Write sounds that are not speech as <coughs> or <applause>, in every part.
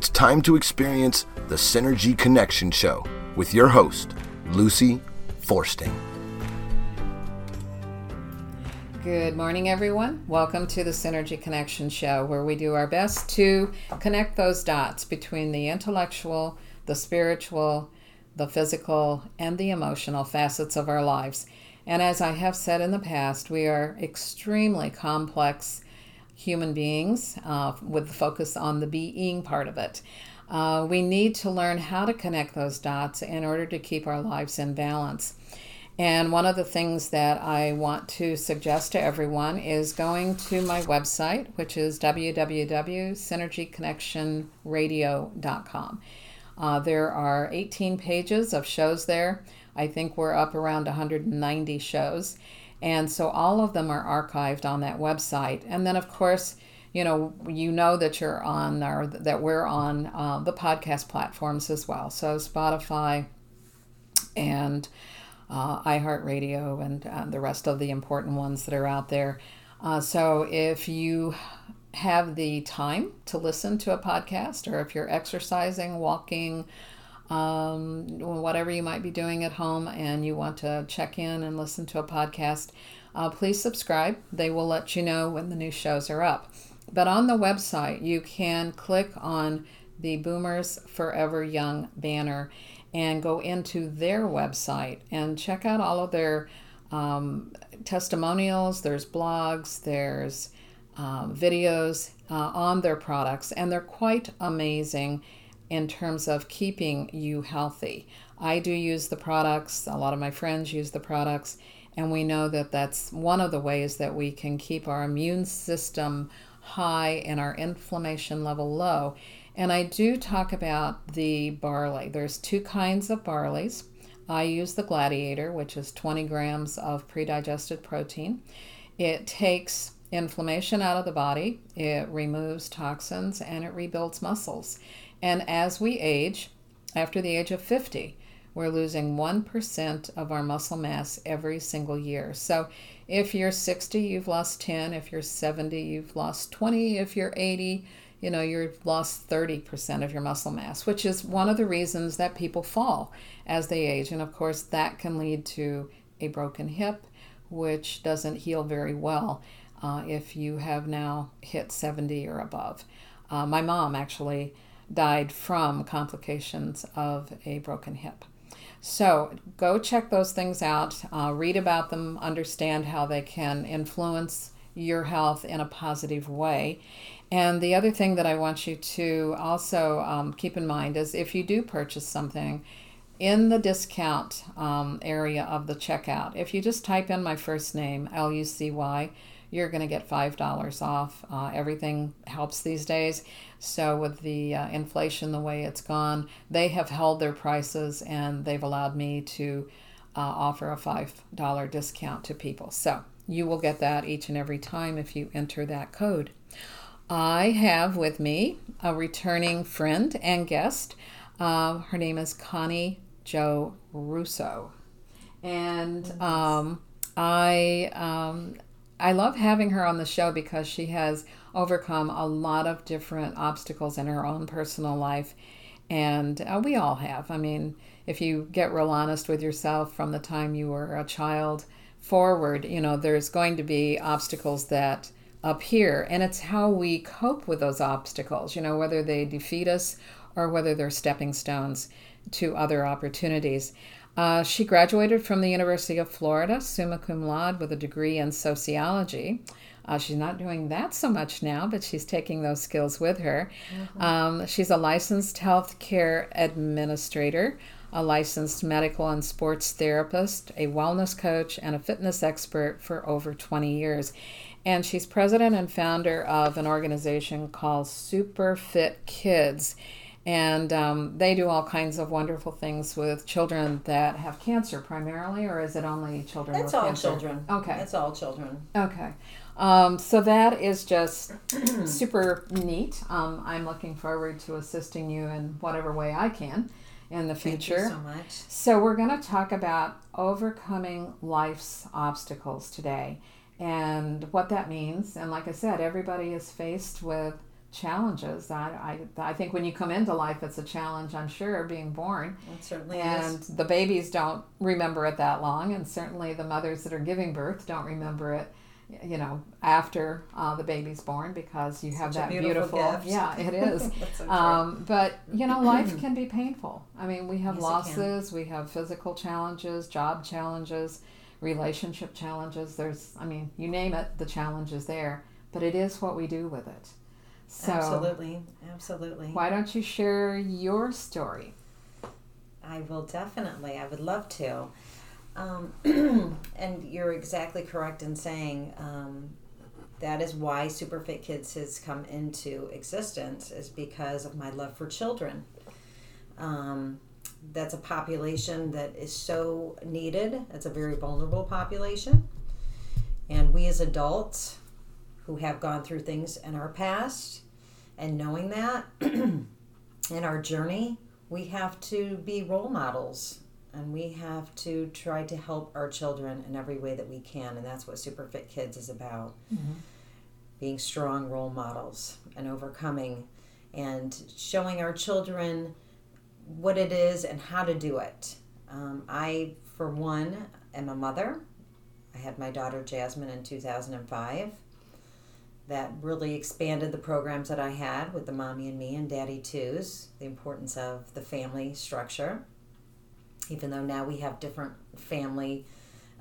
It's time to experience the Synergy Connection Show with your host, Lucy Forsting. Good morning, everyone. Welcome to the Synergy Connection Show, where we do our best to connect those dots between the intellectual, the spiritual, the physical, and the emotional facets of our lives. And as I have said in the past, we are extremely complex human beings uh, with the focus on the being part of it. Uh, we need to learn how to connect those dots in order to keep our lives in balance. And one of the things that I want to suggest to everyone is going to my website, which is www.synergyconnectionradio.com. Uh, there are 18 pages of shows there. I think we're up around 190 shows. And so all of them are archived on that website. And then, of course, you know, you know that you're on or that we're on uh, the podcast platforms as well. So Spotify and uh, iHeartRadio and uh, the rest of the important ones that are out there. Uh, so if you have the time to listen to a podcast, or if you're exercising, walking, um, whatever you might be doing at home, and you want to check in and listen to a podcast, uh, please subscribe. They will let you know when the new shows are up. But on the website, you can click on the Boomers Forever Young banner and go into their website and check out all of their um, testimonials. There's blogs, there's um, videos uh, on their products, and they're quite amazing in terms of keeping you healthy. I do use the products, a lot of my friends use the products, and we know that that's one of the ways that we can keep our immune system high and our inflammation level low. And I do talk about the barley. There's two kinds of barleys. I use the Gladiator, which is 20 grams of pre-digested protein. It takes inflammation out of the body, it removes toxins, and it rebuilds muscles. And as we age, after the age of 50, we're losing 1% of our muscle mass every single year. So if you're 60, you've lost 10. If you're 70, you've lost 20. If you're 80, you know, you've lost 30% of your muscle mass, which is one of the reasons that people fall as they age. And of course, that can lead to a broken hip, which doesn't heal very well uh, if you have now hit 70 or above. Uh, my mom actually died from complications of a broken hip. So go check those things out, uh, read about them, understand how they can influence your health in a positive way. And the other thing that I want you to also um, keep in mind is if you do purchase something in the discount um, area of the checkout, if you just type in my first name, L U C Y, you're going to get $5 off. Uh, everything helps these days. So, with the uh, inflation the way it's gone, they have held their prices and they've allowed me to uh, offer a $5 discount to people. So, you will get that each and every time if you enter that code. I have with me a returning friend and guest. Uh, her name is Connie Jo Russo. And um, I um, I love having her on the show because she has overcome a lot of different obstacles in her own personal life. And uh, we all have. I mean, if you get real honest with yourself from the time you were a child forward, you know, there's going to be obstacles that appear. And it's how we cope with those obstacles, you know, whether they defeat us or whether they're stepping stones to other opportunities. Uh, she graduated from the University of Florida, summa cum laude, with a degree in sociology. Uh, she's not doing that so much now, but she's taking those skills with her. Mm-hmm. Um, she's a licensed healthcare administrator, a licensed medical and sports therapist, a wellness coach, and a fitness expert for over 20 years. And she's president and founder of an organization called SuperFit Kidz and um, they do all kinds of wonderful things with children that have cancer primarily, or is it only children? That's all cancer? children. Okay. That's all children. Okay. Um, so that is just <clears throat> super neat. Um, I'm looking forward to assisting you in whatever way I can in the future. Thank you so much. So we're going to talk about overcoming life's obstacles today and what that means. And like I said, everybody is faced with challenges. I, I, I think when you come into life, it's a challenge, I'm sure, being born. It certainly and is. the babies don't remember it that long, and certainly the mothers that are giving birth don't remember it, you know, after uh, the baby's born because you have Such that beautiful gift. yeah, it <laughs> is. So um, but you know, life <clears throat> can be painful. I mean, we have Yes, losses, we have physical challenges, job challenges, relationship challenges. There's, I mean, you name it, the challenge is there. But it is what we do with it. So absolutely, absolutely. why don't you share your story? I will definitely. I would love to. Um, <clears throat> and you're exactly correct in saying um, that is why SuperFit Kidz has come into existence is because of my love for children. Um, that's a population that is so needed. It's a very vulnerable population. And we as adults who have gone through things in our past and knowing that <clears throat> in our journey, we have to be role models and we have to try to help our children in every way that we can. And that's what SuperFit Kidz is about being strong role models and overcoming and showing our children what it is and how to do it. Um, I, for one, am a mother. I had my daughter Jasmine in 2005. That really expanded the programs that I had with the Mommy and Me and Daddy Twos, the importance of the family structure. Even though now we have different family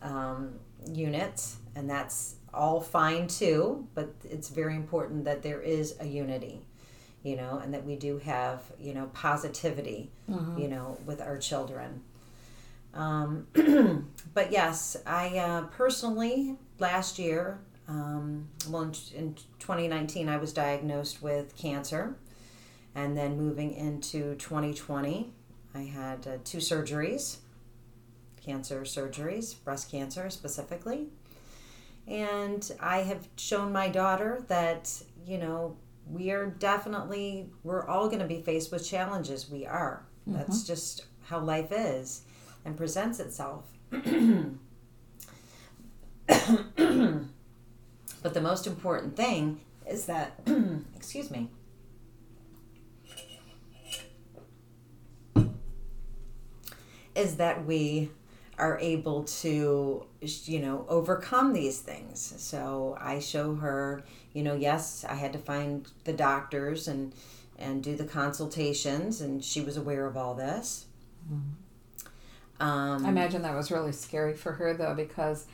um, units, and that's all fine too, but it's very important that there is a unity, you know, and that we do have, you know, positivity, you know, with our children. Um, <clears throat> but yes, I uh, personally last year, um, well, in, in 2019, I was diagnosed with cancer, and then moving into 2020, I had uh, two surgeries, cancer surgeries, breast cancer specifically, and I have shown my daughter that you know we are definitely we're all going to be faced with challenges. We are. That's just how life is and presents itself. <clears throat> <coughs> <coughs> <coughs> but the most important thing is that, <clears throat> excuse me, is that we are able to, you know, overcome these things. So I show her, you know, yes, I had to find the doctors and and do the consultations, and she was aware of all this. Um, I imagine that was really scary for her though, because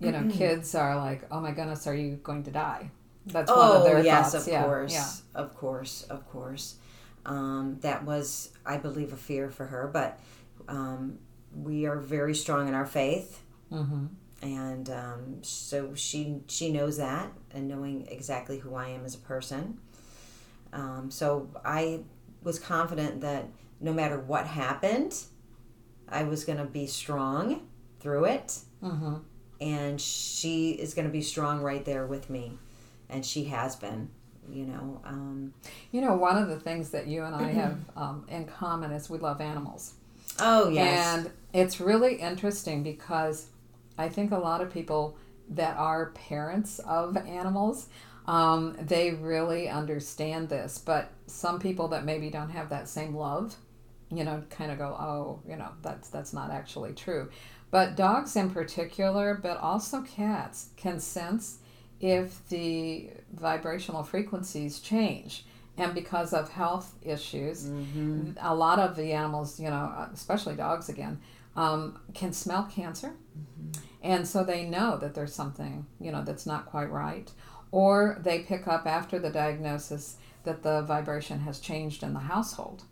you know, kids are like, "Oh my goodness, are you going to die?" That's one of Oh their yes, thoughts. of yeah, course, yeah. of course, of course. Um, that was, I believe, a fear for her, but um, we are very strong in our faith, Mm-hmm. and um, so she she knows that, and knowing exactly who I am as a person. Um, so I was confident that no matter what happened, I was going to be strong through it, Mm-hmm. And she is going to be strong right there with me, and she has been. You know, um, You know, one of the things that you and I <clears throat> have um, in common is we love animals. oh yes, And it's really interesting because I think a lot of people that are parents of animals, um, they really understand this. But some people that maybe don't have that same love, you know, kind of go, oh, you know, that's that's not actually true. But dogs in particular, but also cats, can sense if the vibrational frequencies change. And because of health issues, mm-hmm. a lot of the animals, you know, uh, especially dogs again, um, can smell cancer. Mm-hmm. And so they know that there's something, you know, that's not quite right. Or they pick up after the diagnosis that the vibration has changed in the household.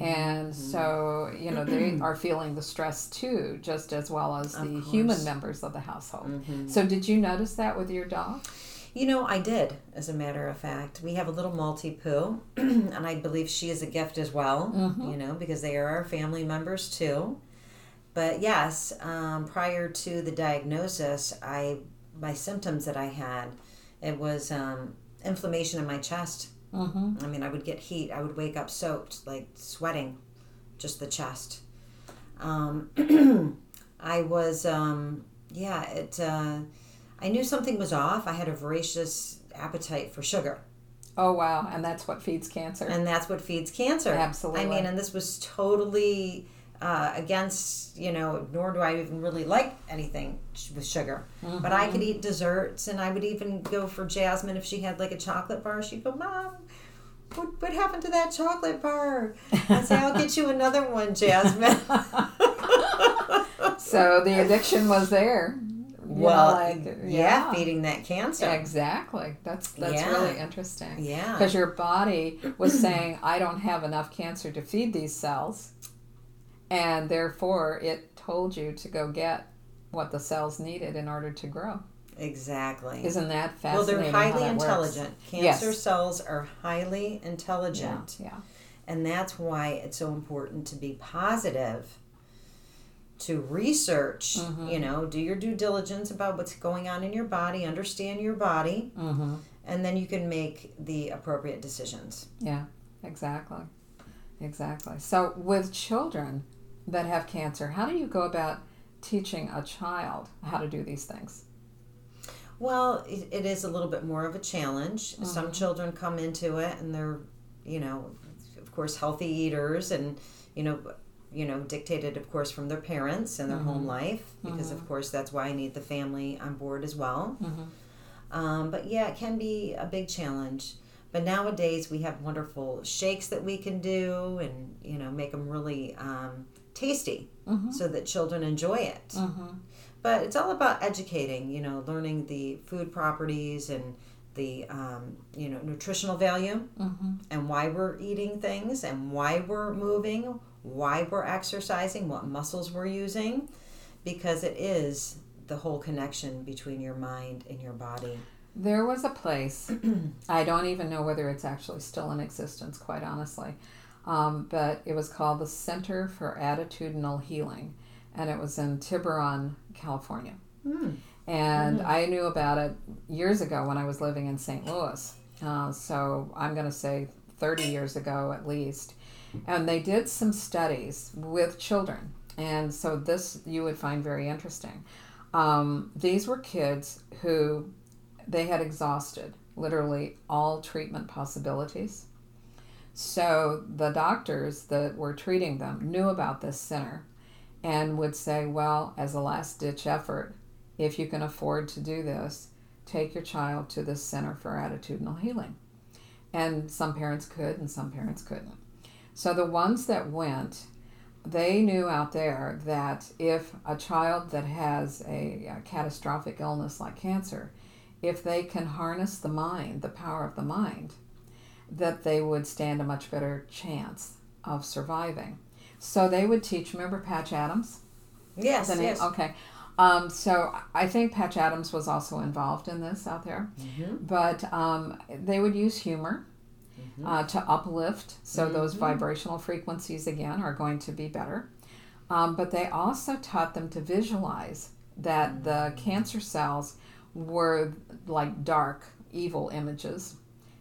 And so, you know, they <clears throat> are feeling the stress too, just as well as the human members of the household. So, did you notice that with your dog? You know, I did, as a matter of fact. We have a little Maltipoo, <clears throat> and I believe she is a gift as well, you know, because they are our family members too. But yes, um, prior to the diagnosis, I my symptoms that I had, it was um, inflammation in my chest. Mm-hmm. I mean, I would get heat. I would wake up soaked, like sweating, just the chest. Um, <clears throat> I was, um, yeah, it. Uh, I knew something was off. I had a voracious appetite for sugar. Oh wow, and that's what feeds cancer. And that's what feeds cancer. Absolutely. I mean, and this was totally uh, against, you know, nor do I even really like anything with sugar. Mm-hmm. But I could eat desserts and I would even go for Jasmine if she had like a chocolate bar. She'd go, Mom, what, what happened to that chocolate bar? I say, I'll get you another one, Jasmine. <laughs> so the addiction was there well, like, yeah. yeah. feeding that cancer. Exactly. That's that's yeah. really interesting. Yeah. Because your body was <clears throat> saying, I don't have enough cancer to feed these cells, and therefore it told you to go get what the cells needed in order to grow. Exactly. Isn't that fascinating? Well, they're highly intelligent. Works? Cancer yes. cells are highly intelligent. Yeah. yeah. And that's why it's so important to be positive to research, mm-hmm. you know, do your due diligence about what's going on in your body, understand your body, mm-hmm. and then you can make the appropriate decisions. Yeah, exactly. Exactly. So, with children that have cancer, how do you go about teaching a child how to do these things? Well, it, it is a little bit more of a challenge. Mm-hmm. Some children come into it and they're, you know, of course, healthy eaters and, you know, you know, dictated, of course, from their parents and their mm-hmm. home life, because mm-hmm. of course that's why I need the family on board as well. Mm-hmm. Um, but yeah, it can be a big challenge. But nowadays we have wonderful shakes that we can do, and you know, make them really um, tasty, mm-hmm. so that children enjoy it. But it's all about educating, you know, learning the food properties and the um, you know nutritional value mm-hmm. and why we're eating things and why we're moving why we're exercising, what muscles we're using, because it is the whole connection between your mind and your body. There was a place, <clears throat> I don't even know whether it's actually still in existence, quite honestly, um, but it was called the Center for Attitudinal Healing, and it was in Tiburon, California. Mm. And mm. I knew about it years ago when I was living in St. Louis. Uh, so I'm going to say 30 years ago at least. And they did some studies with children. And so this you would find very interesting. Um, these were kids who they had exhausted literally all treatment possibilities. So the doctors that were treating them knew about this center and would say, well, as a last ditch effort, if you can afford to do this, take your child to this center for attitudinal healing. And some parents could and some parents couldn't. So the ones that went, they knew out there that if a child that has a, a, catastrophic illness like cancer, if they can harness the mind, the power of the mind, that they would stand a much better chance of surviving. So they would teach. Remember Patch Adams? Yes. yes. Okay. Um, so I think Patch Adams was also involved in this out there, mm-hmm. but um, they would use humor mm-hmm. uh, to uplift. So mm-hmm. those vibrational frequencies again are going to be better. Um, but they also taught them to visualize that the mm. cancer cells were like dark, evil images,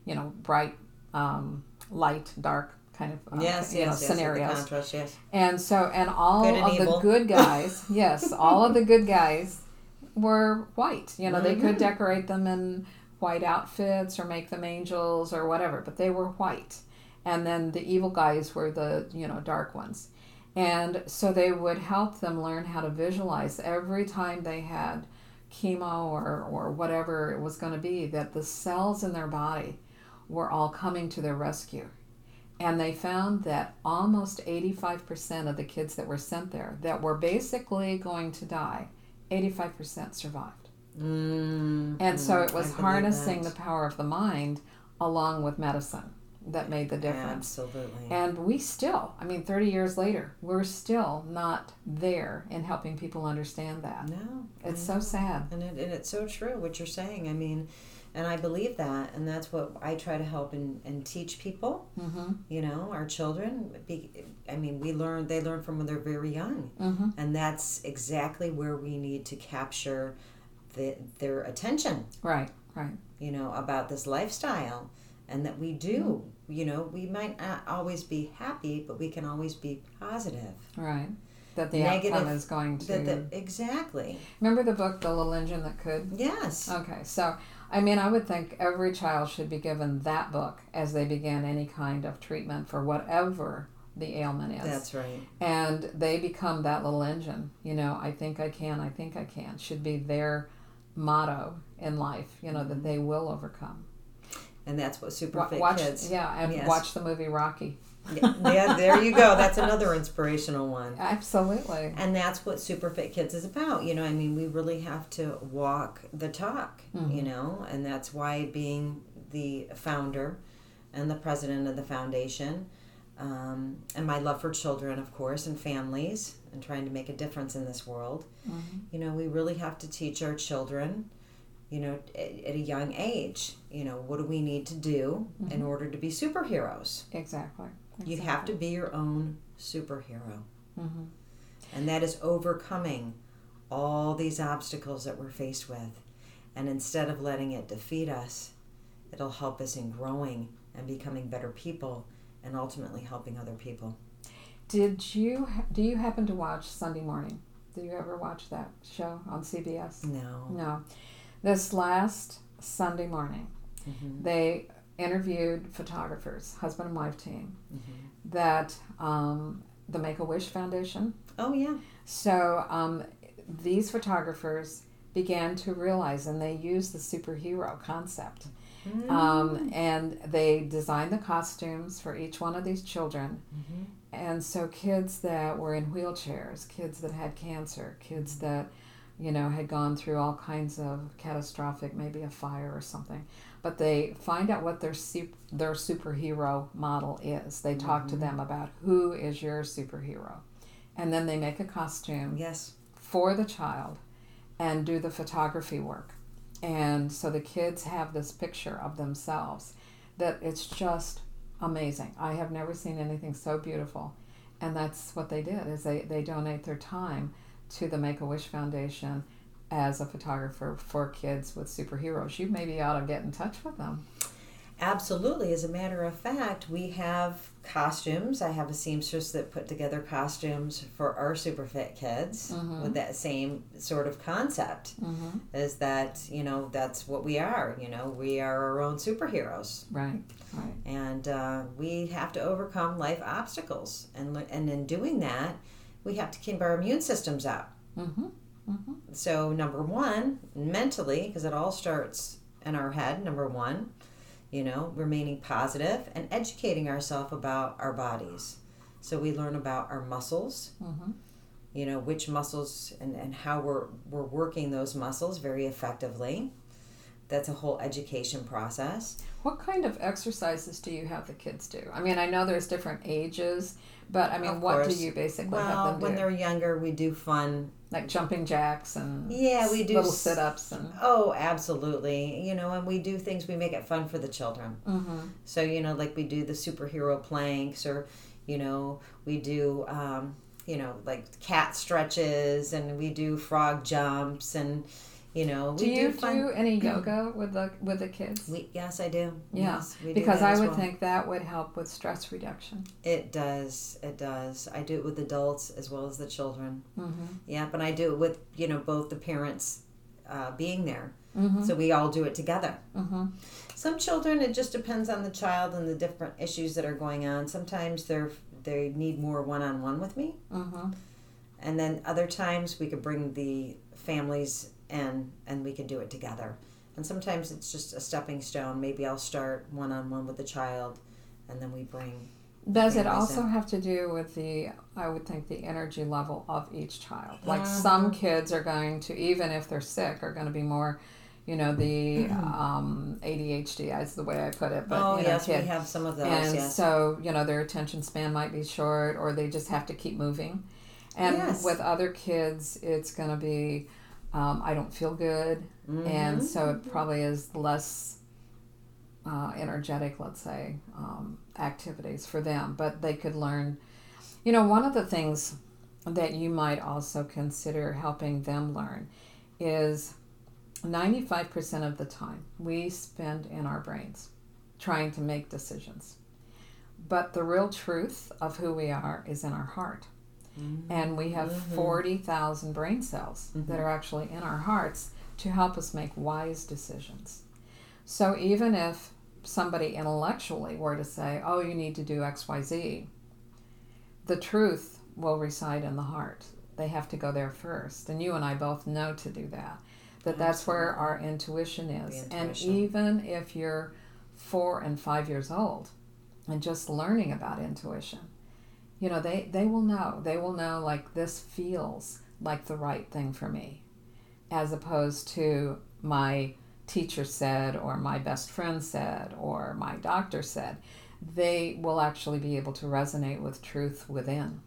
you know, bright, um, light, dark kind of uh, yes, you yes, know, scenarios. Contrast, yes. And so, and all and of evil. the good <laughs> guys, yes, all of the good guys were white. You know, mm-hmm. they could mm-hmm. decorate them in white outfits or make them angels or whatever, but they were white. And then the evil guys were the, you know, dark ones. And so they would help them learn how to visualize every time they had chemo or, or whatever it was going to be, that the cells in their body were all coming to their rescue. And they found that almost 85% of the kids that were sent there that were basically going to die, 85% survived. Mm, and so it was harnessing the power of the mind along with medicine that made the difference. Absolutely. And we still, I mean, 30 years later, we're still not there in helping people understand that. No. It's so sad. And, it, and it's so true what you're saying. I mean, and I believe that, and that's what I try to help and, and teach people. Mm-hmm. You know, our children. Be, I mean, we learn; they learn from when they're very young, mm-hmm. and that's exactly where we need to capture the, their attention. Right, right. You know, about this lifestyle and that we do, mm-hmm. you know, we might not always be happy, but we can always be positive. Right. That the Negative, outcome is going to. The, exactly. Remember the book, The Little Engine That Could? Yes. Okay, so I mean, I would think every child should be given that book as they begin any kind of treatment for whatever the ailment is. That's right. And they become that little engine. You know, I think I can, I think I can, should be their motto in life, you know, that mm-hmm. they will overcome. And that's what Super Wa- watch, Kids. Yeah, and Yes. watch the movie Rocky. Yeah, there you go. That's another inspirational one. Absolutely. And that's what SuperFit Kidz is about. You know, I mean, we really have to walk the talk, you mm-hmm. know, and that's why being the founder and the president of the foundation, um, and my love for children, of course, and families, and trying to make a difference in this world, mm-hmm. you know, we really have to teach our children, you know, at, at a young age, you know, what do we need to do in mm-hmm. order to be superheroes? Exactly. You have to be your own superhero. Mm-hmm. And that is overcoming all these obstacles that we're faced with. And instead of letting it defeat us, it'll help us in growing and becoming better people and ultimately helping other people. Did you do you happen to watch Sunday Morning? Did you ever watch that show on CBS? No. No. This last Sunday morning, Mhm. they interviewed photographers, husband and wife team, Mm-hmm. that um, the Make a Wish Foundation. Oh, yeah. So um, these photographers began to realize, and they used the superhero concept. Um, and they designed the costumes for each one of these children. And so, kids that were in wheelchairs, kids that had cancer, kids that, you know, had gone through all kinds of catastrophic, maybe a fire or something, but they find out what their sup- their superhero model is. They talk to mm-hmm. them about who is your superhero, and then they make a costume Yes. for the child and do the photography work. And so the kids have this picture of themselves that it's just amazing. I have never seen anything so beautiful. And that's what they did is they, they donate their time to the Make-A-Wish Foundation as a photographer for kids with superheroes. You maybe ought to get in touch with them. Absolutely. As a matter of fact, we have costumes. I have a seamstress that put together costumes for our super fit kids with that same sort of concept. Is that, you know, that's what we are. You know, we are our own superheroes. Right, right. And uh, we have to overcome life obstacles. And, and in doing that, we have to keep our immune systems up. Mm-hmm. So, number one, mentally, because it all starts in our head, number one, you know, remaining positive and educating ourselves about our bodies. So, we learn about our muscles, Mm-hmm. you know, which muscles and, and how we're, we're working those muscles very effectively. That's a whole education process. What kind of exercises do you have the kids do? I mean, I know there's different ages, but I mean, what do you basically Well, have them do? when they're younger, we do fun like jumping jacks and Yeah, we do little sit-ups and Oh, absolutely. You know, and we do things, we make it fun for the children. mm-hmm. So, you know, like we do the superhero planks or, you know, we do, um, you know, like cat stretches and we do frog jumps and, you know, do you do fun. do any <clears throat> yoga with the with the kids? we, yes, I do. yeah, Yes, we do because I would well. think that would help with stress reduction. It does. It does. I do it with adults as well as the children. Mm-hmm. Yeah, but I do it with, you know, both the parents uh, being there. Mm-hmm. So we all do it together. Mm-hmm. Some children, it just depends on the child and the different issues that are going on. Sometimes they're they need more one on one with me, Mm-hmm. and then other times we could bring the families in and we can do it together. And sometimes it's just a stepping stone. Maybe I'll start one on one with the child, and then we bring. Does it also in. have to do with the, I would think, the energy level of each child? Like Mm-hmm. some kids are going to, even if they're sick, are going to be more, you know, the um, ADHD is the way I put it. But Mm-hmm. oh you know, yes, kid. we have some of those. and yes. so you know their attention span might be short or they just have to keep moving and Yes. with other kids it's going to be um, i don't feel good Mm-hmm. and so it probably is less uh, energetic let's say um, activities for them but they could learn you know one of the things that you might also consider helping them learn is 95% of the time we spend in our brains trying to make decisions. But the real truth of who we are is in our heart. And we have 40,000 brain cells that are actually in our hearts to help us make wise decisions. So even if somebody intellectually were to say, oh, you need to do XYZ, the truth will reside in the heart. They have to go there first. And you and I both know to do that. That that's where our intuition is. The And even if you're four and five years old and just learning about intuition, you know, they, they will know. They will know, like, this feels like the right thing for me, as opposed to my teacher said, or my best friend said, or my doctor said. They will actually be able to resonate with truth within.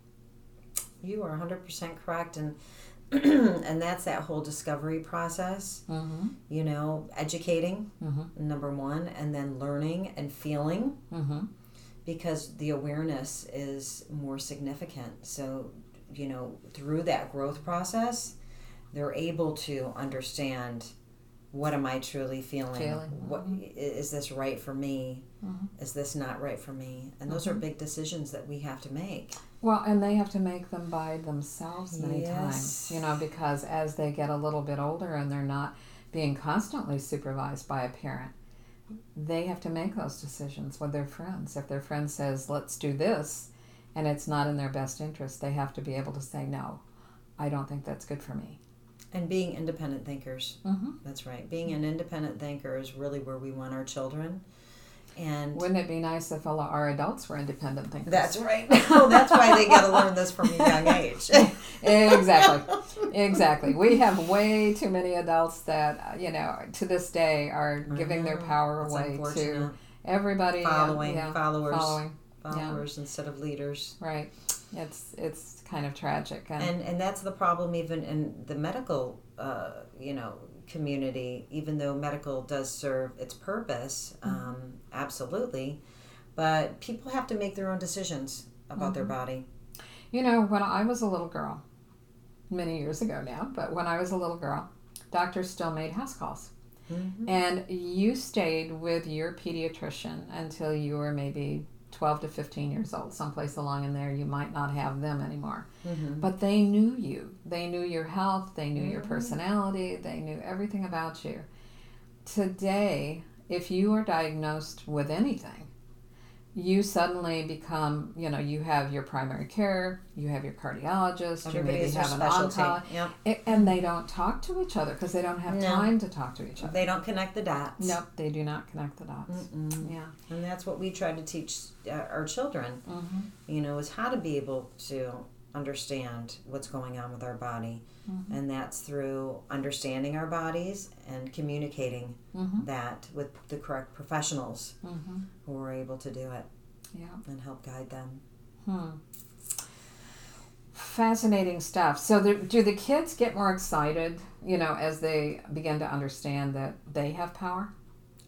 You are 100% correct. And, <clears throat> and that's that whole discovery process, Mm-hmm. you know, educating, Mm-hmm. number one, and then learning and feeling Mm-hmm. Because the awareness is more significant. So, you know, through that growth process, they're able to understand what am I truly feeling? Feeling, What i- is this right for me? Mhm. Is this not right for me? And those are big decisions that we have to make. Well, and they have to make them by themselves many Yes. times, you know, because as they get a little bit older and they're not being constantly supervised by a parent, they have to make those decisions with their friends. If their friend says, let's do this, and it's not in their best interest, they have to be able to say, no, I don't think that's good for me. And being independent thinkers. Mm-hmm. That's right. Being an independent thinker is really where we want our children. And Wouldn't it be nice if all our adults were independent thinkers? that's right. <laughs> oh, that's why they got to learn this from a young age. <laughs> exactly exactly we have way too many adults that uh, you know to this day are giving their power away to everybody and- Following, yeah, followers. following Followers instead of leaders. right it's it's kind of tragic and, and and that's the problem even in the medical uh, you know community even though medical does serve its purpose mm-hmm. um, absolutely but people have to make their own decisions about their mm-hmm. body. You know when i was a little girl many years ago now but when i was a little girl doctors still made house calls. Mm-hmm. And you stayed with your pediatrician until you were maybe 12 to 15 years old someplace along in there you might not have them anymore. Mm-hmm. But they knew you. They knew your health. They knew your mm-hmm. personality. They knew everything about you. Today if you are diagnosed with anything you suddenly become you know you have your primary care you have your cardiologist you maybe have an oncologist yep. and they don't talk to each other because they don't have No. time to talk to each other they don't connect the dots Nope, they do not connect the dots. Mm-mm. Yeah. and that's what we try to teach uh, our children Mm-hmm. you know is how to be able to understand what's going on with our body Mm-hmm. and that's through understanding our bodies and communicating Mm-hmm. that with the correct professionals Mm-hmm. who are able to do it Yeah. and help guide them Hmm. Fascinating stuff. So, the, do the kids get more excited, you know, as they begin to understand that they have power?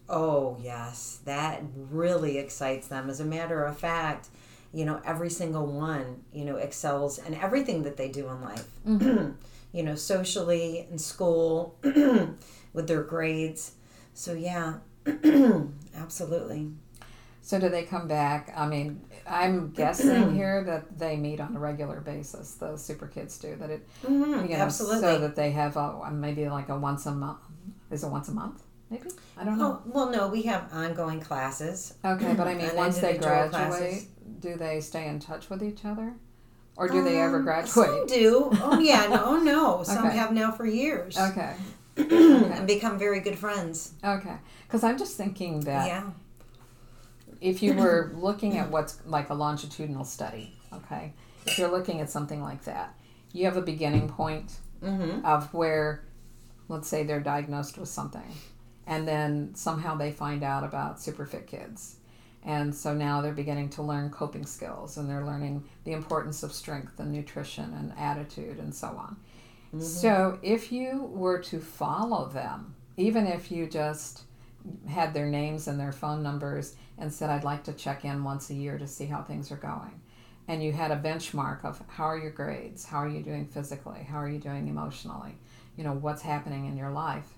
oh yes that really excites them as a matter of fact you know every single one you know excels in everything that they do in life <clears throat> you know socially in school <clears throat> with their grades so yeah <clears throat> absolutely So, do they come back? I mean, I'm guessing here that they meet on a regular basis. The super kids do that. It Mhm, you know, absolutely so that they have a, maybe like a once a month. Is it once a month? Maybe I don't know. Oh, well, no, we have ongoing classes. Okay, but I mean, once they graduate, classes. Do they stay in touch with each other, or do they ever Um, graduate? Some do. Oh yeah, no, oh, no. <laughs> Some Okay. have now for years Okay, <clears throat> and become very good friends. okay. Because I'm just thinking that Yeah. if you were <clears throat> looking at what's like a longitudinal study, okay, if you're looking at something like that, you have a beginning point Mm-hmm. of where, let's say, they're diagnosed with something, and then somehow they find out about superfit kids. And so now they're beginning to learn coping skills and they're learning the importance of strength and nutrition and attitude and so on. Mm-hmm. So if you were to follow them, even if you just had their names and their phone numbers and said, I'd like to check in once a year to see how things are going, and you had a benchmark of how are your grades, how are you doing physically, how are you doing emotionally, you know, what's happening in your life,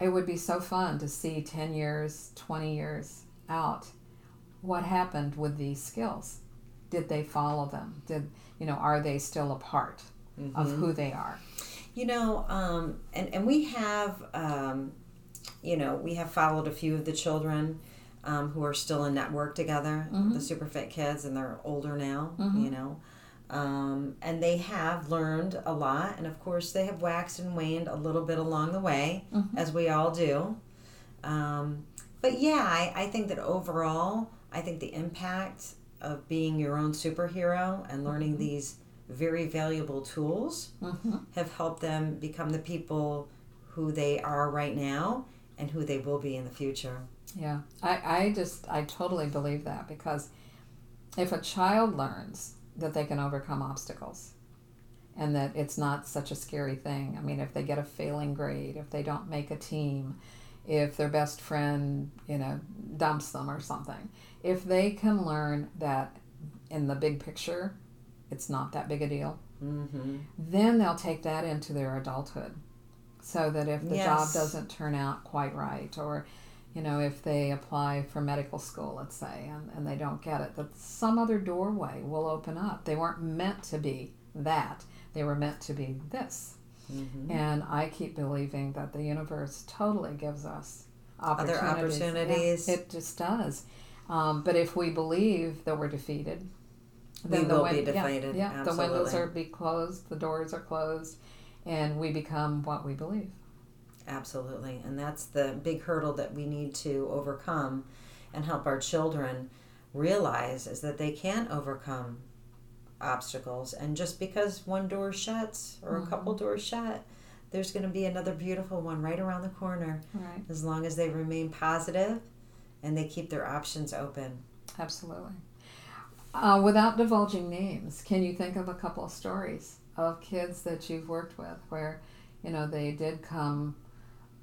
it would be so fun to see 10 years, 20 years out what happened with these skills. Did they follow them? Did, you know, are they still a part of who they are? You know, um, and and we have um, you know, we have followed a few of the children um, who are still in network together, Mm-hmm. the super fit kids, and they're older now, you know. Um, and they have learned a lot, and of course, they have waxed and waned a little bit along the way, Mm-hmm. as we all do. Um, but yeah, I, I think that overall, I think the impact of being your own superhero and learning Mm-hmm. these very valuable tools have helped them become the people who they are right now and who they will be in the future. Yeah, I, I just, I totally believe that because if a child learns that they can overcome obstacles and that it's not such a scary thing, I mean, if they get a failing grade, if they don't make a team, if their best friend, you know, dumps them or something, if they can learn that in the big picture, it's not that big a deal, Mm-hmm. then they'll take that into their adulthood. So that if the job doesn't turn out quite right or you know if they apply for medical school let's say and, and they don't get it that some other doorway will open up. They weren't meant to be that. They were meant to be this Mm-hmm. and i keep believing that the universe totally gives us Other opportunities Yeah, it just does um, but if we believe that we're defeated We then the will be win- yeah, defeated, Yeah, the windows are be closed, the doors are closed, and we become what we believe. Absolutely. And that's the big hurdle that we need to overcome and help our children realize is that they can overcome obstacles. And just because one door shuts or a couple doors shut, there's going to be another beautiful one right around the corner Right. as long as they remain positive and they keep their options open. Absolutely. Uh, without divulging names, can you think of a couple of stories of kids that you've worked with where, you know, they did come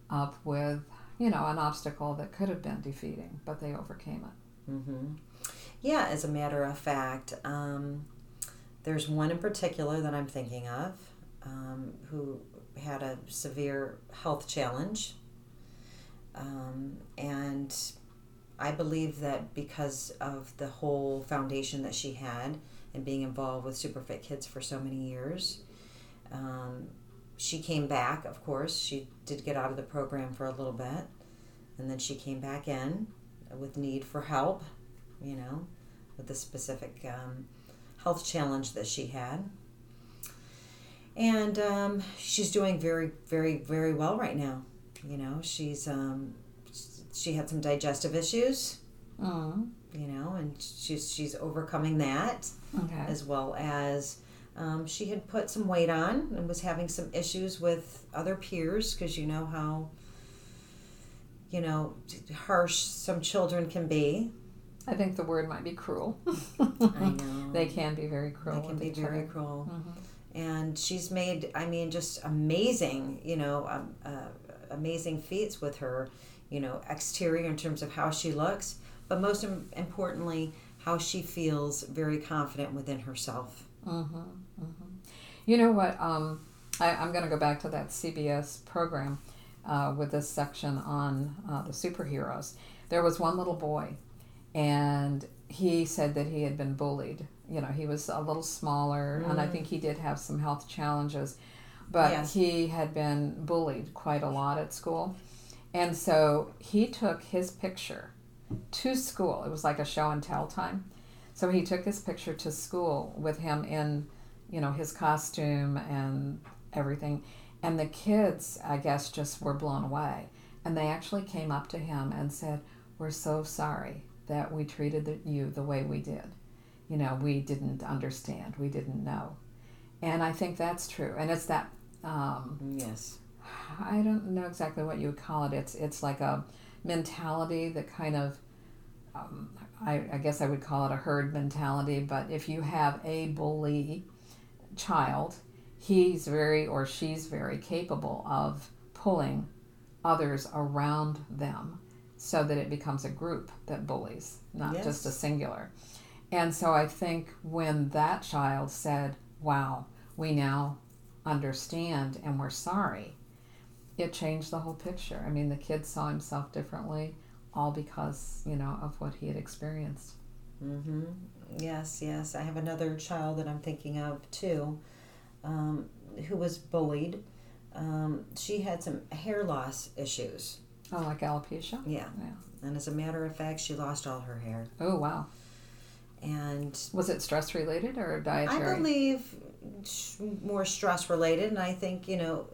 up with, you know, an obstacle that could have been defeating, but they overcame it? Mm-hmm. Yeah, as a matter of fact, um, there's one in particular that I'm thinking of um, who had a severe health challenge. Um, and I believe that because of the whole foundation that she had and being involved with SuperFit Kidz for so many years, um, she came back, of course. She did get out of the program for a little bit, and then she came back in with need for help, you know, with the specific um, health challenge that she had. And um, she's doing very, very, very well right now. You know, she's um, she had some digestive issues, Mm. you know, and she's she's overcoming that Okay. as well as um, she had put some weight on and was having some issues with other peers because you know how you know harsh some children can be. I think the word might be cruel. I <laughs> know they can be very cruel. they can be very other. cruel. Mhm. And she's made, I mean, just amazing, you know, um, uh, amazing feats with her, you know, exterior in terms of how she looks, but most im- importantly, how she feels very confident within herself. Mm-hmm, mm-hmm. You know what? Um, I, I'm going to go back to that CBS program uh, with this section on uh, the superheroes. There was one little boy, and he said that he had been bullied. You know, he was a little smaller, and I mm. think he did have some health challenges, but Yes. he had been bullied quite a lot at school. And so he took his picture to school. It was like a show and tell time. So he took his picture to school with him in, you know, his costume and everything. And the kids, I guess, just were blown away. And they actually came up to him and said, We're so sorry that we treated the, you the way we did. You know, we didn't understand, we didn't know. And I think that's true. And it's that, um, Yes. I don't know exactly what you would call it. It's, it's like a mentality that kind of um, I, I guess I would call it a herd mentality, but if you have a bully child, he's very or she's very capable of pulling others around them so that it becomes a group that bullies, not Yes. just a singular. And so I think when that child said, Wow, we now understand and we're sorry, it changed the whole picture. I mean, the kid saw himself differently, all because, you know, of what he had experienced. Mm-hmm. Yes, yes. I have another child that I'm thinking of too, um, who was bullied. Um, she had some hair loss issues, Oh, like alopecia? Yeah. Yeah. And as a matter of fact, she lost all her hair. Oh, wow. And Was it stress related or dietary? I believe more stress related. And I think, you know,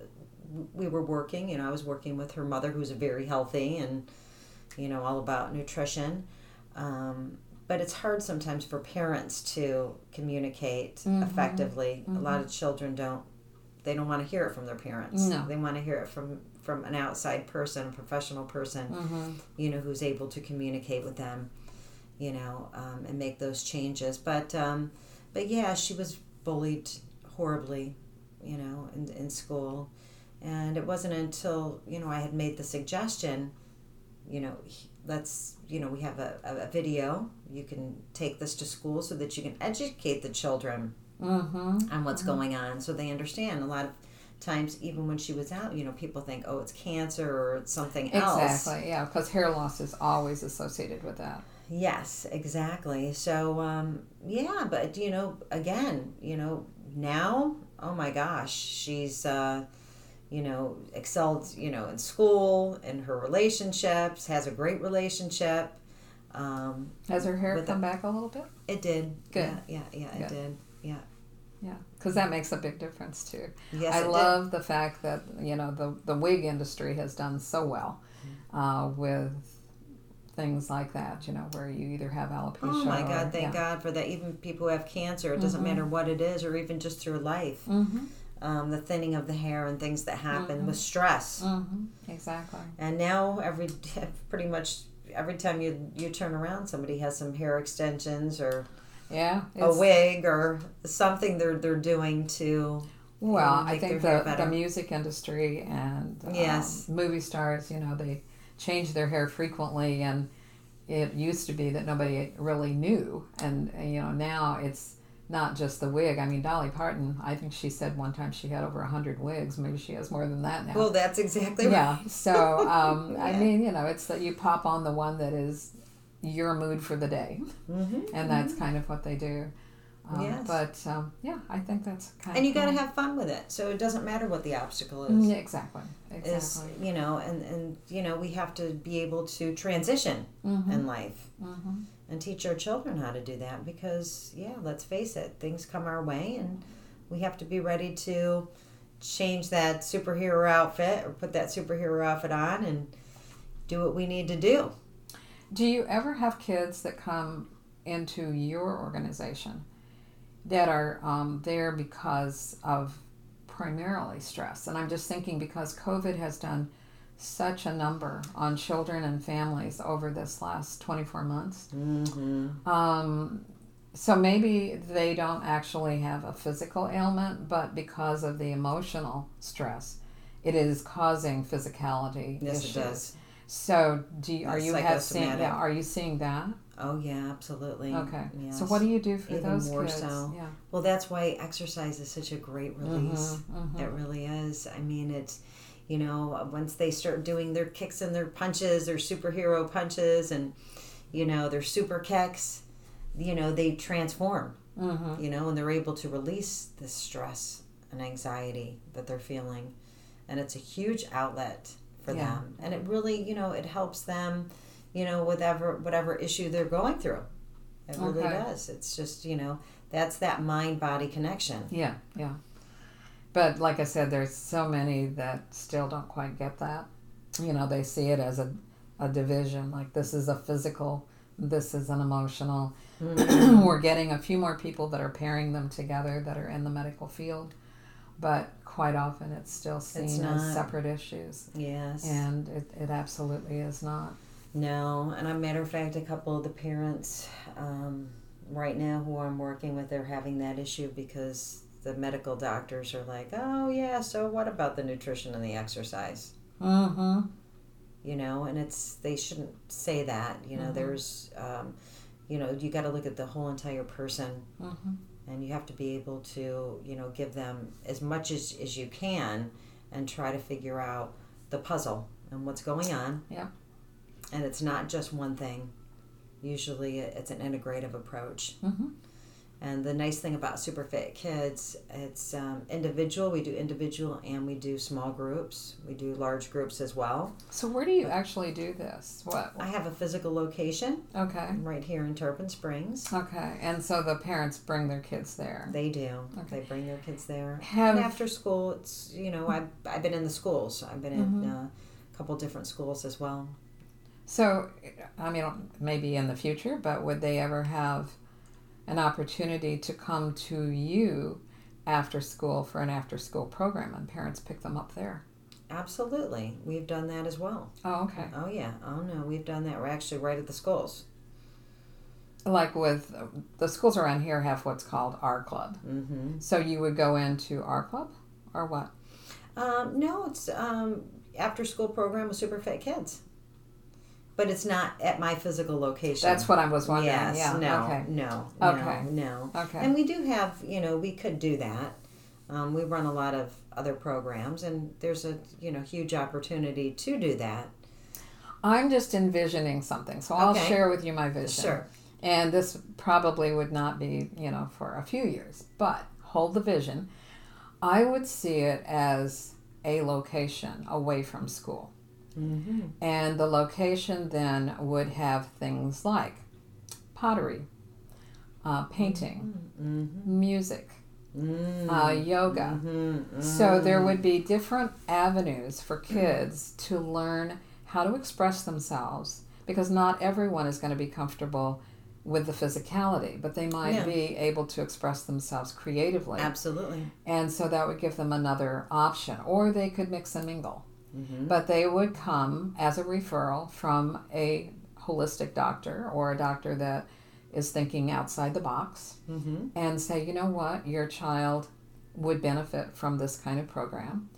we were working, you know, I was working with her mother who's very healthy and, you know, all about nutrition. Um, but it's hard sometimes for parents to communicate Mm-hmm. effectively. A lot of children don't, they don't want to hear it from their parents. No. They want to hear it from, from an outside person, a professional person, Mm-hmm. you know, who's able to communicate with them, you know, um, and make those changes. But, um, but yeah, she was bullied horribly, you know, in, in school. And it wasn't until, you know, I had made the suggestion, you know, let's, you know, we have a, a, video. You can take this to school so that you can educate the children Mm-hmm. on what's going on so they understand. A lot of times, even when she was out, you know, people think, oh, it's cancer or it's something else. Exactly. Yeah, because hair loss is always associated with that. Yes, exactly. So, um, yeah, but you know, again, you know, now, oh my gosh, she's, uh, you know, excelled, you know, in school, in her relationships, has a great relationship. Um, Has her hair come back a little bit? it did. Good. Yeah, yeah, yeah, it did. Yeah. Yeah, because that makes a big difference too. Yes, I it did. love the fact that you know the the wig industry has done so well Mm-hmm. uh, with things like that. You know, where you either have alopecia. Oh my or, God! Thank yeah. God for that. Even people who have cancer, it doesn't matter what it is, or even just through life, Mm-hmm. um, the thinning of the hair and things that happen with stress. Mm-hmm. Exactly. And now every <laughs> pretty much every time you you turn around, somebody has some hair extensions or Yeah. a wig or something they're they're doing to. Well, you know, I think the, the music industry and um, Yes. movie stars, you know, they change their hair frequently, and it used to be that nobody really knew, and, you know now it's not just the wig. I mean, Dolly Parton, I think she said one time she had over a hundred wigs. Maybe she has more than that now. Well, that's exactly right. yeah. So um, <laughs> I mean, you know, it's that you pop on the one that is your mood for the day, hmm and that's kind of what they do. Um, Yes. But um, yeah, I think that's kind And of And you got to have fun with it, so it doesn't matter what the obstacle is. Mm, Yeah, exactly. Is Exactly. you know, and and you know, we have to be able to transition Mm-hmm. in life hmm and teach our children how to do that because yeah, let's face it, things come our way, and we have to be ready to change that superhero outfit or put that superhero outfit on and do what we need to do. Do you ever have kids that come into your organization that are um, there because of primarily stress? And I'm just thinking because COVID has done such a number on children and families over this last 24 months. Mm-hmm. Um, so maybe they don't actually have a physical ailment, but because of the emotional stress, it is causing physicality Yes, issues. So, do you, are you have seeing? Yeah, are you seeing that? Oh yeah, absolutely. Okay. Yes. So, what do you do for Even those more kids? so. Yeah. Well, that's why exercise is such a great release. Mhm, mhm. It really is. I mean, it's, you know, once they start doing their kicks and their punches, their superhero punches, and, you know, their super kicks, you know, they transform, Mhm. you know, and they're able to release the stress and anxiety that they're feeling. And it's a huge outlet for Yeah. them. And it really, you know, it helps them, you know, whatever whatever issue they're going through. It really does. It's just, you know, that's that mind body connection. Yeah, yeah. But like I said, there's so many that still don't quite get that. You know, they see it as a, a division. Like this is a physical, this is an emotional. Mm-hmm. <clears throat> We're getting a few more people that are pairing them together that are in the medical field, but quite often it's still seen as not. separate issues. Yes. And it, it absolutely is not. No, and a matter of fact, a couple of the parents um, right now who I'm working with are having that issue because the medical doctors are like, oh yeah, so what about the nutrition and the exercise? Mm-hmm. You know, and it's they shouldn't say that. You know, Mhm. there's, um, you know, you got to look at the whole entire person, Mm-hmm. And you have to be able to, you know, give them as much as as you can, and try to figure out the puzzle and what's going on. Yeah. And it's not just one thing. Usually, it's an integrative approach. Mm-hmm. And the nice thing about SuperFit Kidz, it's um, individual. We do individual and we do small groups. We do large groups as well. So where do you actually do this? What? I have a physical location Okay. I'm right here in Tarpon Springs. Okay. And so the parents bring their kids there. They do. Okay. They bring their kids there. Have- and after school, it's you know I've I've been in the schools. I've been in uh, a couple different schools as well. So, I mean, maybe in the future, but would they ever have an opportunity to come to you after school for an after school program and parents pick them up there? Absolutely, we've done that as well. Oh, okay. Oh yeah. Oh no, we've done that. We're actually right at the schools. Like with the schools around here have what's called R Club. Mm-hmm. So you would go into R Club or what? Um, no, it's um, after school program with SuperFit Kidz, but it's not at my physical location. That's what I was wondering. Yes. yeah. No. Okay. No. Okay. No. No. Okay. And we do have, you know, we could do that. Um, we run a lot of other programs, and there's a you know huge opportunity to do that. I'm just envisioning something, so I'll Okay. share with you my vision. Sure. And this probably would not be, you know, for a few years, but hold the vision. I would see it as a location away from school. Mm-hmm. And the location then would have things like pottery, uh, painting, Mm-hmm. music, Mm-hmm. uh, yoga. So there would be different avenues for kids to learn how to express themselves because not everyone is going to be comfortable with the physicality, but they might Yeah. be able to express themselves creatively. Absolutely. And so that would give them another option. Or they could mix and mingle. Mm-hmm. But they would come as a referral from a holistic doctor or a doctor that is thinking outside the box Mm-hmm. and say, you know what, your child would benefit from this kind of program.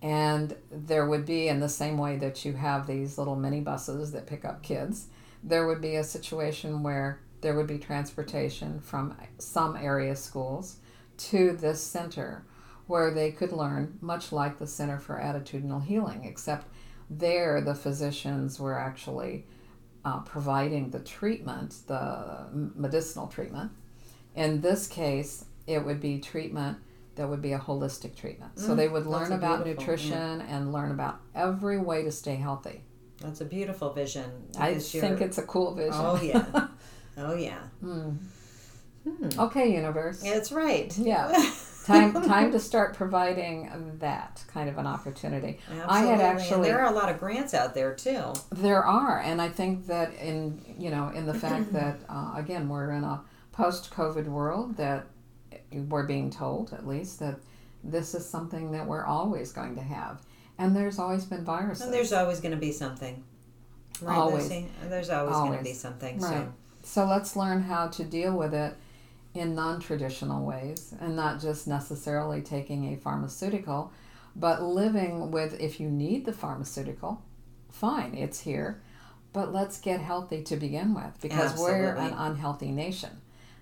And there would be, in the same way that you have these little mini buses that pick up kids, there would be a situation where there would be transportation from some area schools to this center where they could learn, much like the Center for Attitudinal Healing, except there the physicians were actually uh, providing the treatment, the medicinal treatment. In this case, it would be treatment that would be a holistic treatment. So Mm, they would learn about beautiful, nutrition and learn about every way to stay healthy. That's a beautiful vision. I think it's a cool vision. Oh yeah. <laughs> Oh yeah. Hmm. Hmm. Okay, universe. That's right. Yeah. <laughs> time <laughs> time to start providing that kind of an opportunity. I had Absolutely. And there are a lot of grants out there too. There are, and I think that in you know in the fact <clears throat> that uh, again we're in a post-COVID world that we're being told at least that this is something that we're always going to have, and there's always been viruses. And there's always going to be something. Right, Always. Lucy? There's always, going to be something. Right. So So let's learn how to deal with it in non traditional ways and not just necessarily taking a pharmaceutical, but living with if you need the pharmaceutical, fine, it's here. But let's get healthy to begin with because we're an unhealthy nation.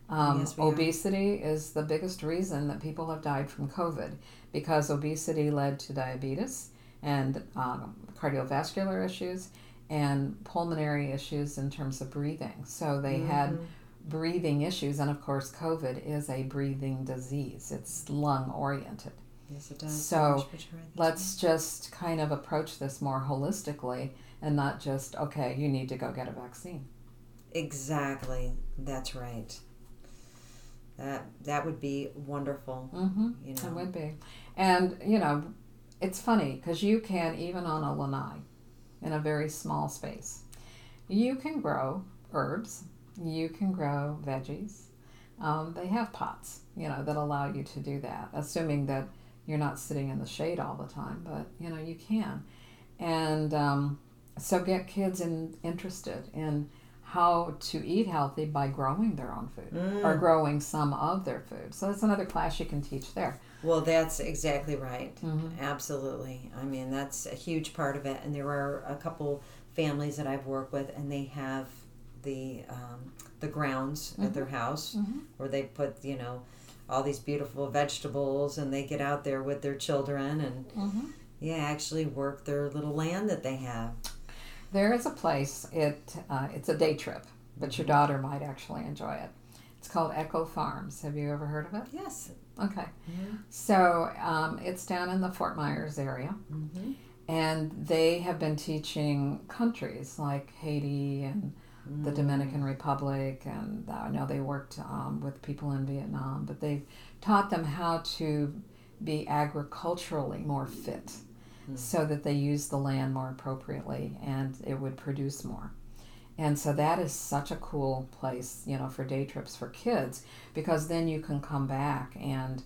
Um, Yes, we are. obesity is the biggest reason that people have died from COVID because obesity led to diabetes and um, cardiovascular issues and pulmonary issues in terms of breathing. So they had Mm-hmm. Breathing issues, and of course, COVID is a breathing disease, it's lung oriented. yes, it does. So, Much better, that's Let's just kind of approach this more holistically and not just, okay, you need to go get a vaccine. Exactly. That's right. That that would be wonderful. Mm-hmm. You know. It would be. And, you know, it's funny because you can, even on a lanai, in a very small space, you can grow herbs, you can grow veggies. Um, they have pots, you know, that allow you to do that, assuming that you're not sitting in the shade all the time, but, you know, you can. And um, so get kids in, interested in how to eat healthy by growing their own food or growing some of their food. So that's another class you can teach there. Well, that's exactly right. Mm-hmm. Absolutely. I mean, that's a huge part of it. And there are a couple families that I've worked with, and they have the um, the grounds at their house Mm-hmm. where they put you know all these beautiful vegetables, and they get out there with their children and Mm-hmm. yeah, actually work their little land that they have. There is a place. It uh, it's a day trip, but your daughter might actually enjoy it. It's called Echo Farms. Have you ever heard of it? Yes. Okay. So um, it's down in the Fort Myers area. Mm-hmm. And they have been teaching countries like Haiti and the Dominican Republic, and I know they worked um, with people in Vietnam, but they've taught them how to be agriculturally more fit so that they use the land more appropriately and it would produce more. And so that is such a cool place, you know, for day trips for kids because then you can come back and,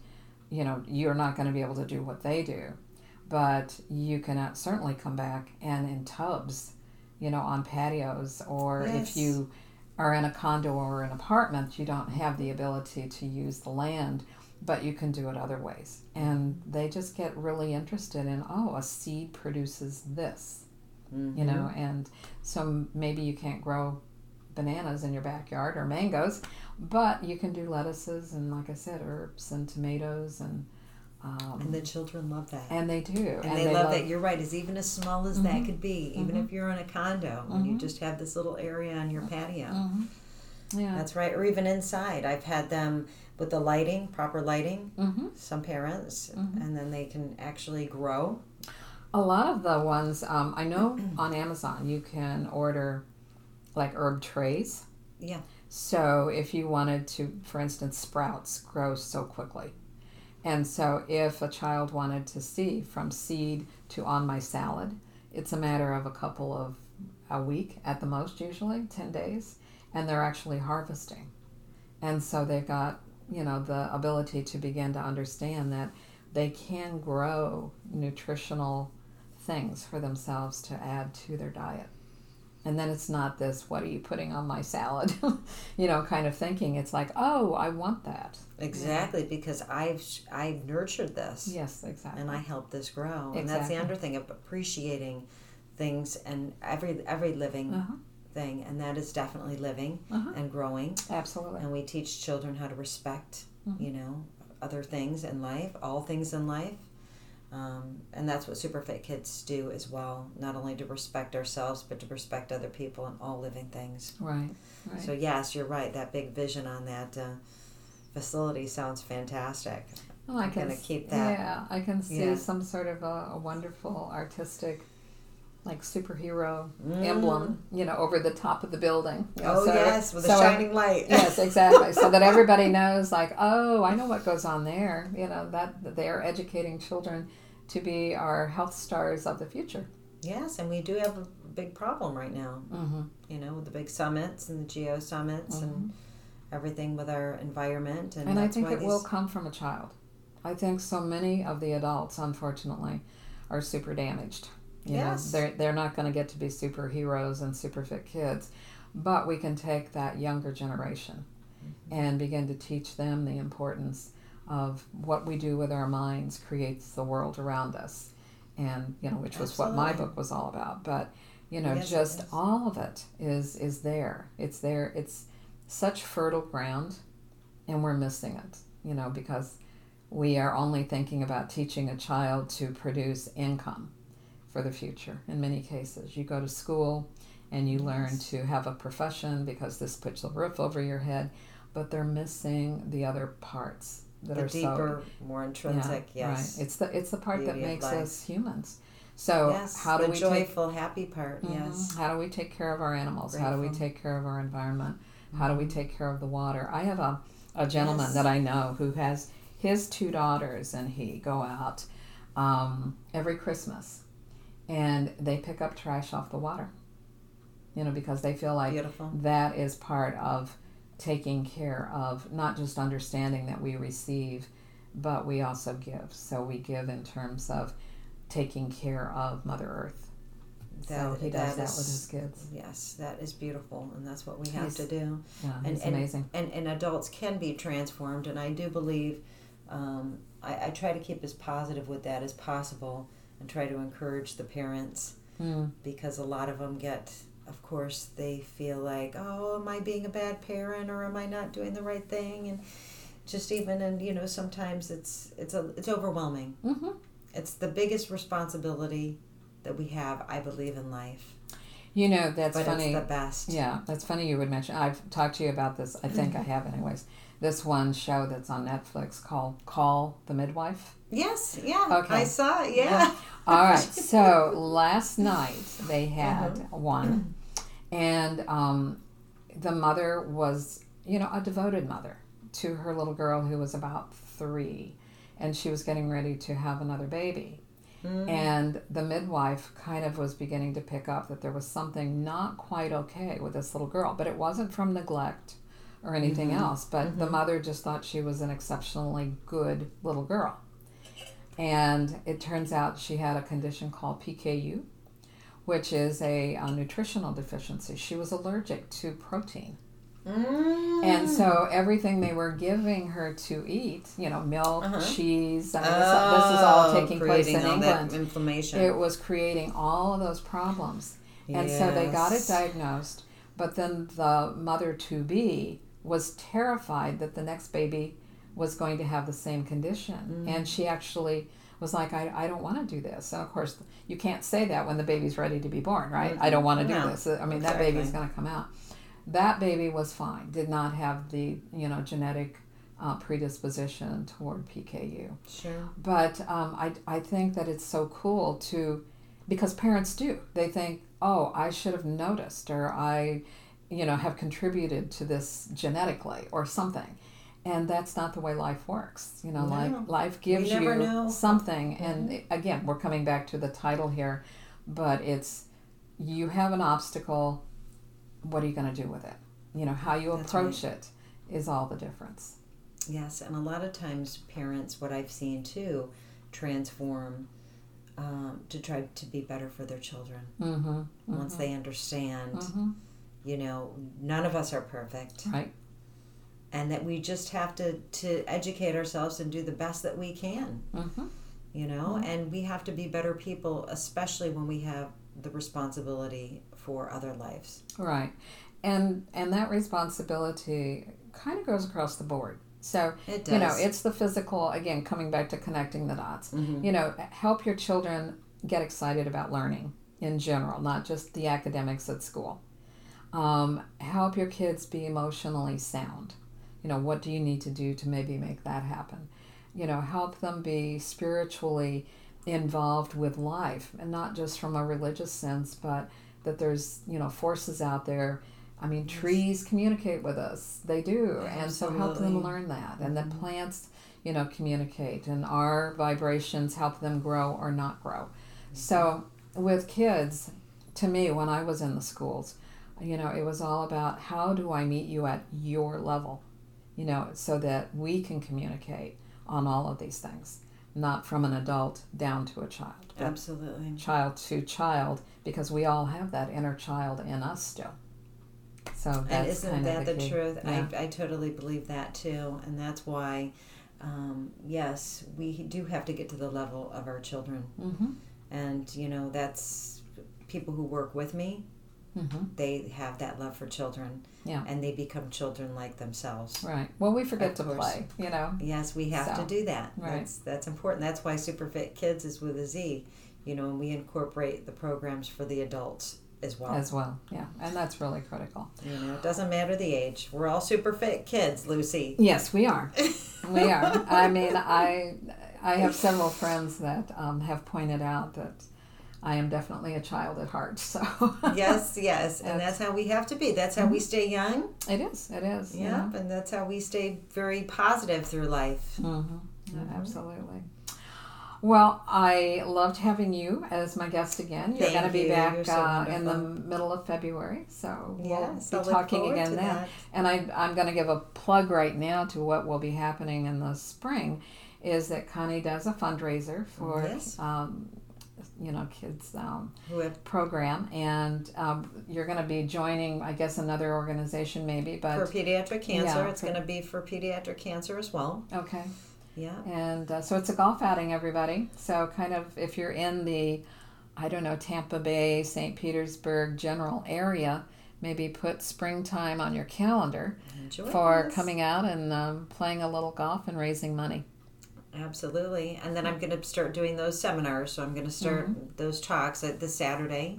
you know, you're not going to be able to do what they do, but you can uh, certainly come back and in tubs, you know, on patios or Yes. if you are in a condo or an apartment, you don't have the ability to use the land, but you can do it other ways. And they just get really interested in, oh, a seed produces this you know mm-hmm. and so maybe you can't grow bananas in your backyard or mangoes but you can do lettuces and like i said herbs and tomatoes and um, And the children love that. and they do And, they, love, that. You're right. As even as small as that could be, even Mhm. if you're in a condo and you just have this little area on your patio. Mhm. yeah That's right. Or even inside. I've had them with the lighting, proper lighting. Some parents, and then they can actually grow. a lot of the ones um, i know <clears throat> on amazon you can order like herb trays Yeah. So if you wanted to, for instance, sprouts grow so quickly. And so if a child wanted to see from seed to on my salad, it's a matter of a couple of a week at the most usually, 10 days, and they're actually harvesting. And so they've got, you know, the ability to begin to understand that they can grow nutritional things for themselves to add to their diet. And then it's not this, what are you putting on my salad? <laughs> you know, kind of thinking. It's like, oh, I want that. Exactly, because I've I've nurtured this. Yes, exactly. and I help this grow. exactly. And that's the other thing of appreciating things and every every living Uh-huh. thing, and that is definitely living Uh-huh. and growing. Absolutely. And we teach children how to respect, Mhm. you know, other things in life, all things in life. Um, and that's what SuperFit Kidz do as well. Not only to respect ourselves, but to respect other people and all living things. Right, right. So yes, you're right. That big vision on that uh, facility sounds fantastic. well, I I'm can s- keep that. Yeah, I can see Yeah. some sort of a, a wonderful artistic, like superhero Mm. emblem, you know, over the top of the building. you know, Oh so- yes, with a shining light. <laughs> yes, exactly. So that <laughs> everybody knows, like, oh, I know what goes on there. You know that, they are educating children to be our health stars of the future. Yes, and we do have a big problem right now. Mm-hmm. You know, with the big summits and the geo summits and everything with our environment, and, And I think it these, will come from a child. I think so many of the adults, unfortunately, are super damaged. You Yes. know, they're they're not going to get to be superheroes and super fit kids, but we can take that younger generation Mm-hmm. and begin to teach them the importance of what we do with our minds creates the world around us, and you know, which was what my book was all about. But you know, Yes, just all of it is is there. It's there. It's such fertile ground and we're missing it, you know, because we are only thinking about teaching a child to produce income for the future in many cases. You go to school and you learn to have a profession because this puts a roof over your head, but they're missing the other parts that the are deeper, more intrinsic. yeah, yes, right. It's the it's the part that beauty of makes us humans. So yes, how do we take joyful, happy part? Mhm. Yes, How do we take care of our animals? How do we take care of our environment? How do we take care of the water? I have a, a gentleman Yes. that I know who has his two daughters, and he go out um, every Christmas and they pick up trash off the water. You know, because they feel like beautiful. that is part of taking care of not just understanding that we receive, but we also give. So we give in terms of taking care of Mother Earth. so That- he does that that, is- with his kids. Yes, that is beautiful, and that's what we have He's- to do. Yeah, and, and, amazing. And, and adults can be transformed, and I do believe um, I, I try to keep as positive with that as possible and try to encourage the parents Mm. because a lot of them get, of course, they feel like, oh, am I being a bad parent or am I not doing the right thing? And just even, and you know, sometimes it's it's a it's overwhelming. hmm It's the biggest responsibility that we have, I believe, in life. You know, that's but funny. the best. Yeah, that's funny you would mention. I've talked to you about this. I think Mm-hmm. I have, anyways. This one show that's on Netflix called Call the Midwife. Yes, yeah. Okay. I saw it. Yeah. All right. <laughs> So last night they had Uh-huh. one, and um, the mother was, you know, a devoted mother to her little girl who was about three, and she was getting ready to have another baby. And the midwife kind of was beginning to pick up that there was something not quite okay with this little girl, but it wasn't from neglect or anything else. But the mother just thought she was an exceptionally good little girl. And it turns out she had a condition called PKU, which is a, a nutritional deficiency. She was allergic to protein. Mm. And so everything they were giving her to eat, you know, milk, Uh-huh. cheese, I mean, this, this is all Oh, taking place in creating all that England. inflammation. It was creating all of those problems. And so they got it diagnosed, but then the mother to be was terrified that the next baby was going to have the same condition. Mm. And she actually was like, I, I don't want to do this. And of course, you can't say that when the baby's ready to be born, right? I don't want to do No, this. I mean, that exactly. baby's going to come out. That baby was fine, did not have the, you know, genetic uh, predisposition toward PKU. sure. But um, I, I think that it's so cool to, because parents do. They think, oh, I should have noticed, or I, you know, have contributed to this genetically, or something. And that's not the way life works. You know, No. life, life gives you know. something. And again, we're coming back to the title here, but it's you have an obstacle. What are you going to do with it? You know, how you That's approach it is all the difference. Yes, and a lot of times parents, what I've seen too, transform um, to try to be better for their children Mm-hmm. once they understand. Mm-hmm. You know, none of us are perfect, Right. And that we just have to to educate ourselves and do the best that we can. Mm-hmm. You know, and we have to be better people, especially when we have the responsibility for other lives. Right. And and that responsibility kind of goes across the board. So, It you know, it's the physical again coming back to connecting the dots. Mhm. You know, help your children get excited about learning in general, not just the academics at school. Um, help your kids be emotionally sound. You know, what do you need to do to maybe make that happen? You know, help them be spiritually involved with life and not just from a religious sense, but that there's, you know, forces out there. I mean, trees communicate with us. They do. And so help them learn that. And the mm-hmm. plants, you know, communicate. And our vibrations help them grow or not grow. Mm-hmm. So with kids, to me, when I was in the schools, you know, it was all about how do I meet you at your level, you know, so that we can communicate on all of these things, not from an adult down to a child, Absolutely. child to child, because we all have that inner child in us still. So and isn't that the, the, truth? Yeah. I, I totally believe that too, and that's why, um, yes, we do have to get to the level of our children, mm-hmm. and you know that's people who work with me. Mm-hmm. They have that love for children, Yeah. and they become children like themselves. Right. Well, we forget to course. play, you know. Yes, we have So, to do that. right. That's that's important. That's why SuperFit Kidz is with a Z. You know, and we incorporate the programs for the adults as well. As well, yeah, and that's really critical. you know, it doesn't matter the age. We're all super fit kids, Lucy. Yes, we are. <laughs> we are. I mean, I I have several friends that um, have pointed out that I am definitely a child at heart. So <laughs> yes, yes, and that's how we have to be. That's how we stay young. it is. It is. you Yeah, and that's how we stay very positive through life. Mhm. Yeah, absolutely. Well, I loved having you as my guest again. You're going to be you. back so uh, in the middle of February, so we'll be talking again then. that. And I, I'm going to give a plug right now to what will be happening in the spring, is that Connie does a fundraiser for, Yes. um, you know, kids um, Who have program, and um, you're going to be joining, I guess, another organization maybe, but for pediatric cancer. yeah, it's going to be for pediatric cancer as well. okay. Yeah. And uh, so it's a golf outing, everybody. So kind of if you're in the, I don't know, Tampa Bay, St. Petersburg general area, maybe put springtime on your calendar Enjoy for this. coming out and um, playing a little golf and raising money. Absolutely. And then I'm going to start doing those seminars. So I'm going to start Mm-hmm. those talks at this Saturday.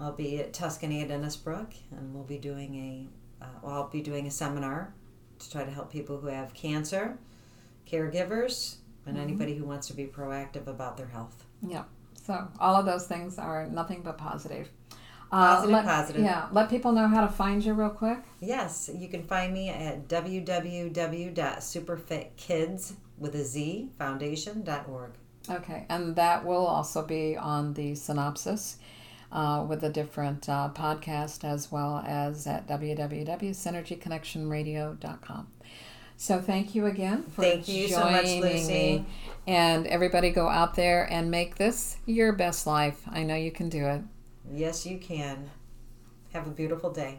I'll be at Tuscany at Innisbrook, and we'll be doing a, uh, well, I'll be doing a seminar to try to help people who have cancer, caregivers, and anybody who wants to be proactive about their health. Yeah. So all of those things are nothing but positive. Positive, let, positive. Yeah. Let people know how to find you real quick. Yes, you can find me at www.superfitkids with a Z foundation.org. Okay, and that will also be on the synopsis uh, with a different uh, podcast as well as at www.synergyconnectionradio.com. So thank you again for Thank you so much, Lucy. me. And everybody go out there and make this your best life. I know you can do it. Yes, you can. Have a beautiful day.